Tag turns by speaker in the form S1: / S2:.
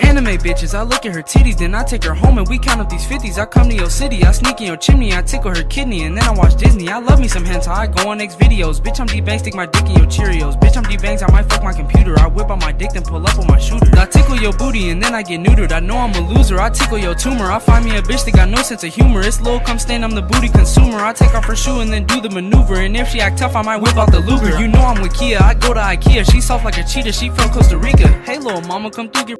S1: Anime bitches, I look at her titties, then I take her home and we count up these 50s. I come to your city, I sneak in your chimney, I tickle her kidney, and then I watch Disney. I love me some hentai, I go on X videos. Bitch, I'm D-Bang, stick my dick in your Cheerios. Bitch, I'm D-Bangs, I might fuck my computer. I whip out my dick, then pull up on my shooter. Your booty, and then I get neutered. I know I'm a loser, I tickle your tumor. I find me a bitch that got no sense of humor. It's low, come stand, I'm the booty consumer. I take off her shoe and then do the maneuver. And if she act tough, I might whip out the Luger. You know I'm with Kia, I go to Ikea. She soft like a cheetah, she from Costa Rica. Hey, little mama, come through,